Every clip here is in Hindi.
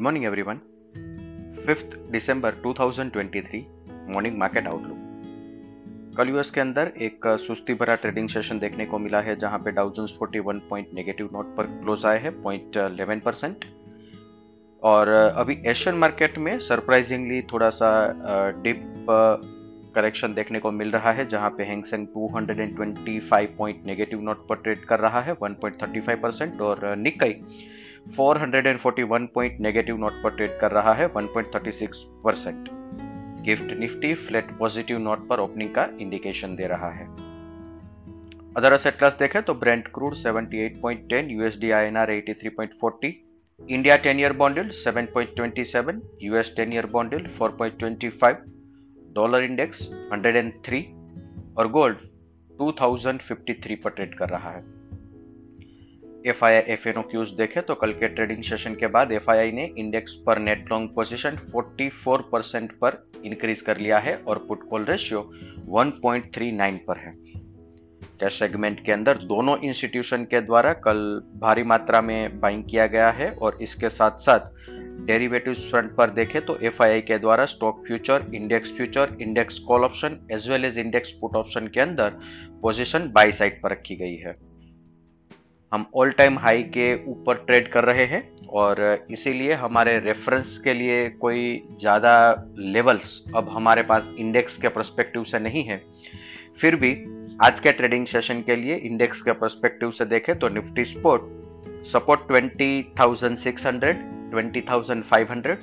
morning, everyone. 5th दिसंबर 2023 मॉर्निंग मार्केट आउटलुक कल यूएस के अंदर एक सुस्ती भरा ट्रेडिंग सेशन देखने को मिला है जहाँ पे Dow Jones 41 point negative note पर क्लोज आए हैं पॉइंट इलेवन परसेंट और अभी एशियन मार्केट में सरप्राइजिंगली थोड़ा सा डिप करेक्शन देखने को मिल रहा है जहाँ पे Hang Seng 225 point negative note पर ट्रेड कर रहा है 1.35 परसेंट और निकई 441 पॉइंट नेगेटिव नोट पर ट्रेड कर रहा है 1.36 percent. GIFT Nifty flat positive note पर ओपनिंग का इंडिकेशन दे रहा है। अदर असेट क्लास देखें तो Brent crude 78.10 USD INR 83.40 India 10 year bond yield 7.27 US 10 year bond yield 4.25 dollar index 103 और गोल्ड 2053 पर ट्रेड कर रहा है। एफ़ आई एफ़ एन क्यूज देखे तो कल के ट्रेडिंग सेशन के बाद एफ़ आई आई ने इंडेक्स पर नेट लॉन्ग पोजीशन 44 परसेंट पर इंक्रीज कर लिया है और पुट कॉल रेशियो 1.39 पर है। कैश सेगमेंट के अंदर दोनों इंस्टीट्यूशन के द्वारा कल भारी मात्रा में बाइंग किया गया है और इसके साथ साथ डेरिवेटिव फ्रंट पर देखें तो FII के द्वारा stock future index future index call option as well as index put option के अंदर पोजीशन बाई साइड पर रखी गई है। हम ऑल टाइम हाई के ऊपर ट्रेड कर रहे हैं और इसीलिए हमारे रेफरेंस के लिए कोई ज़्यादा लेवल्स अब हमारे पास इंडेक्स के परस्पेक्टिव से नहीं है। फिर भी आज के ट्रेडिंग सेशन के लिए इंडेक्स के परस्पेक्टिव से देखें तो निफ्टी स्पोर्ट सपोर्ट 20,600, 20,500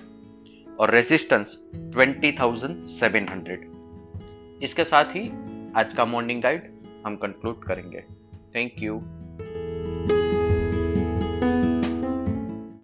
और रेजिस्टेंस 20,700 इसके साथ ही आज का मॉर्निंग गाइड हम कंक्लूड करेंगे। Thank you